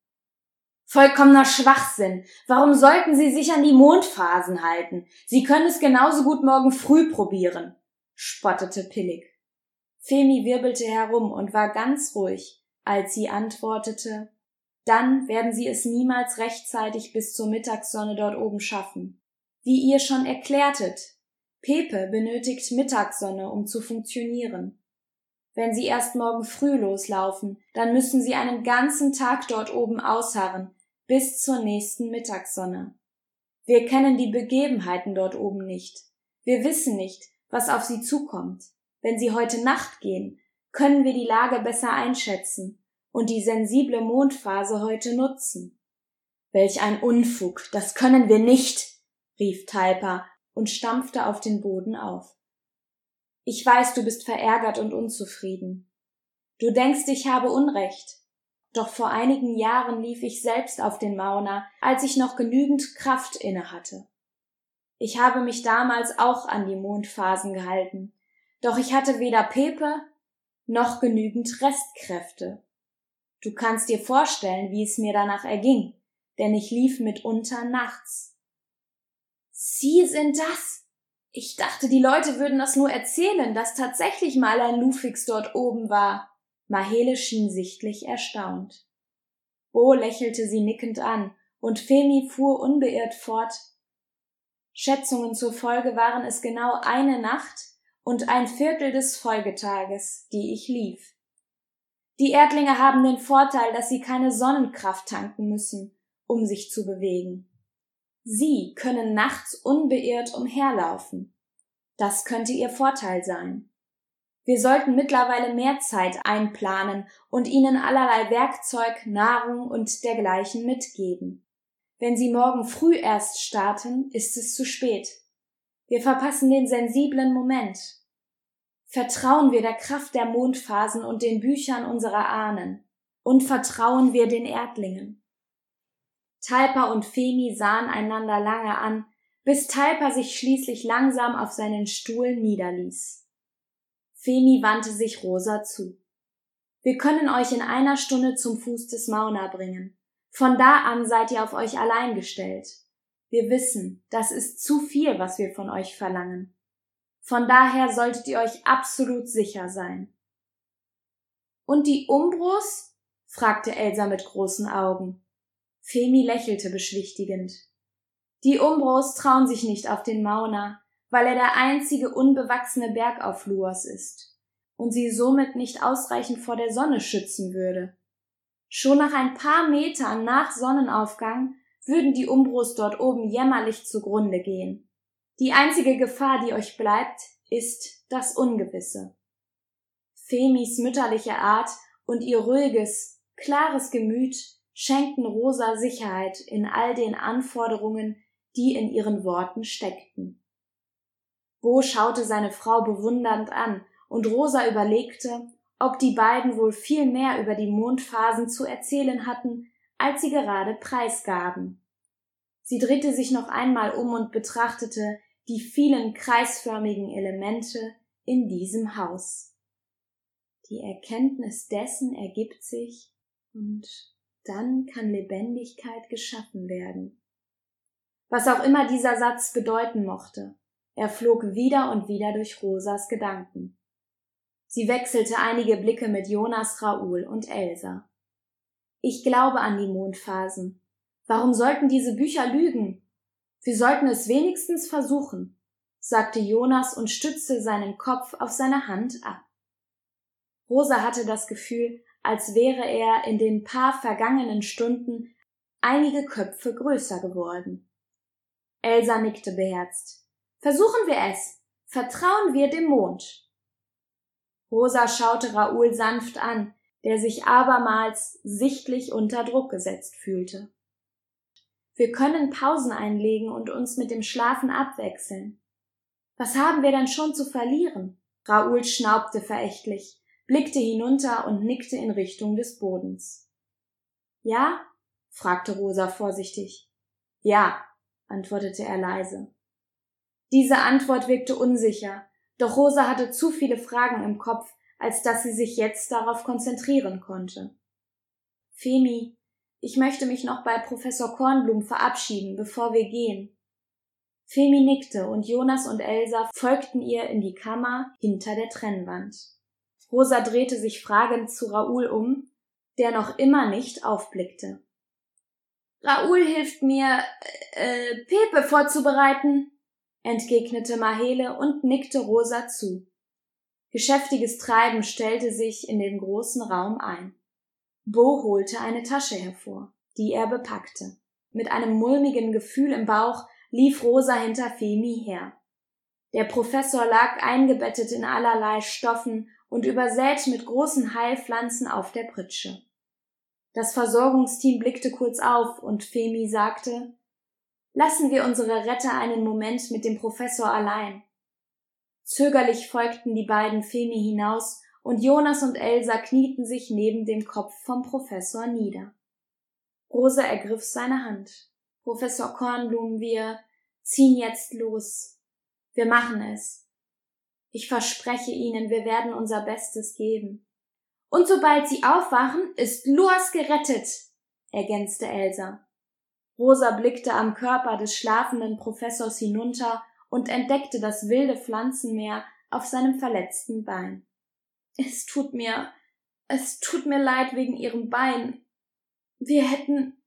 Vollkommener Schwachsinn. Warum sollten Sie sich an die Mondphasen halten? Sie können es genauso gut morgen früh probieren, spottete Pillig. Femi wirbelte herum und war ganz ruhig, als sie antwortete dann werden sie es niemals rechtzeitig bis zur Mittagssonne dort oben schaffen. Wie ihr schon erklärtet, Pepe benötigt Mittagssonne, um zu funktionieren. Wenn sie erst morgen früh loslaufen, dann müssen sie einen ganzen Tag dort oben ausharren, bis zur nächsten Mittagssonne. Wir kennen die Begebenheiten dort oben nicht. Wir wissen nicht, was auf sie zukommt. Wenn sie heute Nacht gehen, können wir die Lage besser einschätzen und die sensible Mondphase heute nutzen. Welch ein Unfug, das können wir nicht, rief Talpa und stampfte auf den Boden auf. Ich weiß, du bist verärgert und unzufrieden. Du denkst, ich habe Unrecht. Doch vor einigen Jahren lief ich selbst auf den Mauna, als ich noch genügend Kraft inne hatte. Ich habe mich damals auch an die Mondphasen gehalten, doch ich hatte weder Pepe noch genügend Restkräfte. Du kannst dir vorstellen, wie es mir danach erging, denn ich lief mitunter nachts. Sie sind das? Ich dachte, die Leute würden das nur erzählen, dass tatsächlich mal ein Lufix dort oben war. Mahele schien sichtlich erstaunt. Bo lächelte sie nickend an, und Femi fuhr unbeirrt fort. Schätzungen zur Folge waren es genau eine Nacht und ein Viertel des Folgetages, die ich lief. Die Erdlinge haben den Vorteil, dass sie keine Sonnenkraft tanken müssen, um sich zu bewegen. Sie können nachts unbeirrt umherlaufen. Das könnte ihr Vorteil sein. Wir sollten mittlerweile mehr Zeit einplanen und ihnen allerlei Werkzeug, Nahrung und dergleichen mitgeben. Wenn sie morgen früh erst starten, ist es zu spät. Wir verpassen den sensiblen Moment. Vertrauen wir der Kraft der Mondphasen und den Büchern unserer Ahnen. Und vertrauen wir den Erdlingen. Talpa und Femi sahen einander lange an, bis Talpa sich schließlich langsam auf seinen Stuhl niederließ. Femi wandte sich Rosa zu. Wir können euch in einer Stunde zum Fuß des Mauna bringen. Von da an seid ihr auf euch allein gestellt. Wir wissen, das ist zu viel, was wir von euch verlangen. Von daher solltet ihr euch absolut sicher sein. Und die Umbros? fragte Elsa mit großen Augen. Femi lächelte beschwichtigend. Die Umbros trauen sich nicht auf den Mauna, weil er der einzige unbewachsene Berg auf Luos ist und sie somit nicht ausreichend vor der Sonne schützen würde. Schon nach ein paar Metern nach Sonnenaufgang würden die Umbros dort oben jämmerlich zugrunde gehen. Die einzige Gefahr, die euch bleibt, ist das Ungewisse. Femis mütterliche Art und ihr ruhiges, klares Gemüt schenkten Rosa Sicherheit in all den Anforderungen, die in ihren Worten steckten. Bo schaute seine Frau bewundernd an, und Rosa überlegte, ob die beiden wohl viel mehr über die Mondphasen zu erzählen hatten, als sie gerade preisgaben. Sie drehte sich noch einmal um und betrachtete die vielen kreisförmigen Elemente in diesem Haus. Die Erkenntnis dessen ergibt sich und dann kann Lebendigkeit geschaffen werden. Was auch immer dieser Satz bedeuten mochte, er flog wieder und wieder durch Rosas Gedanken. Sie wechselte einige Blicke mit Jonas, Raoul und Elsa. Ich glaube an die Mondphasen. Warum sollten diese Bücher lügen? Wir sollten es wenigstens versuchen, sagte Jonas und stützte seinen Kopf auf seine Hand ab. Rosa hatte das Gefühl, als wäre er in den paar vergangenen Stunden einige Köpfe größer geworden. Elsa nickte beherzt. Versuchen wir es. Vertrauen wir dem Mond. Rosa schaute Raoul sanft an, der sich abermals sichtlich unter Druck gesetzt fühlte. Wir können Pausen einlegen und uns mit dem Schlafen abwechseln. Was haben wir dann schon zu verlieren? Raoul schnaubte verächtlich, blickte hinunter und nickte in Richtung des Bodens. Ja? fragte Rosa vorsichtig. Ja, antwortete er leise. Diese Antwort wirkte unsicher, doch Rosa hatte zu viele Fragen im Kopf, als dass sie sich jetzt darauf konzentrieren konnte. Femi, ich möchte mich noch bei Professor Kornblum verabschieden, bevor wir gehen. Femi nickte und Jonas und Elsa folgten ihr in die Kammer hinter der Trennwand. Rosa drehte sich fragend zu Raoul um, der noch immer nicht aufblickte. Raoul hilft mir, äh, Pepe vorzubereiten, entgegnete Mahele und nickte Rosa zu. Geschäftiges Treiben stellte sich in den großen Raum ein. Bo holte eine Tasche hervor, die er bepackte. Mit einem mulmigen Gefühl im Bauch lief Rosa hinter Femi her. Der Professor lag eingebettet in allerlei Stoffen und übersät mit großen Heilpflanzen auf der Pritsche. Das Versorgungsteam blickte kurz auf und Femi sagte, Lassen wir unsere Retter einen Moment mit dem Professor allein. Zögerlich folgten die beiden Femi hinaus, und Jonas und Elsa knieten sich neben dem Kopf vom Professor nieder. Rosa ergriff seine Hand. Professor Kornblum, wir ziehen jetzt los. Wir machen es. Ich verspreche Ihnen, wir werden unser Bestes geben. Und sobald Sie aufwachen, ist Loas gerettet, ergänzte Elsa. Rosa blickte am Körper des schlafenden Professors hinunter und entdeckte das wilde Pflanzenmeer auf seinem verletzten Bein. Es tut mir, es tut mir leid wegen ihrem Bein. Wir hätten,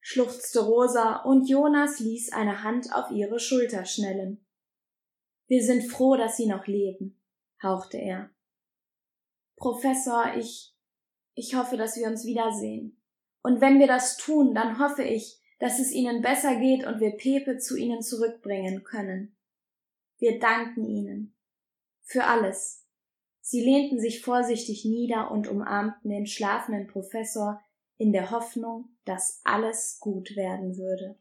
schluchzte Rosa und Jonas ließ eine Hand auf ihre Schulter schnellen. Wir sind froh, dass Sie noch leben, hauchte er. Professor, ich, ich hoffe, dass wir uns wiedersehen. Und wenn wir das tun, dann hoffe ich, dass es Ihnen besser geht und wir Pepe zu Ihnen zurückbringen können. Wir danken Ihnen für alles. Sie lehnten sich vorsichtig nieder und umarmten den schlafenden Professor in der Hoffnung, dass alles gut werden würde.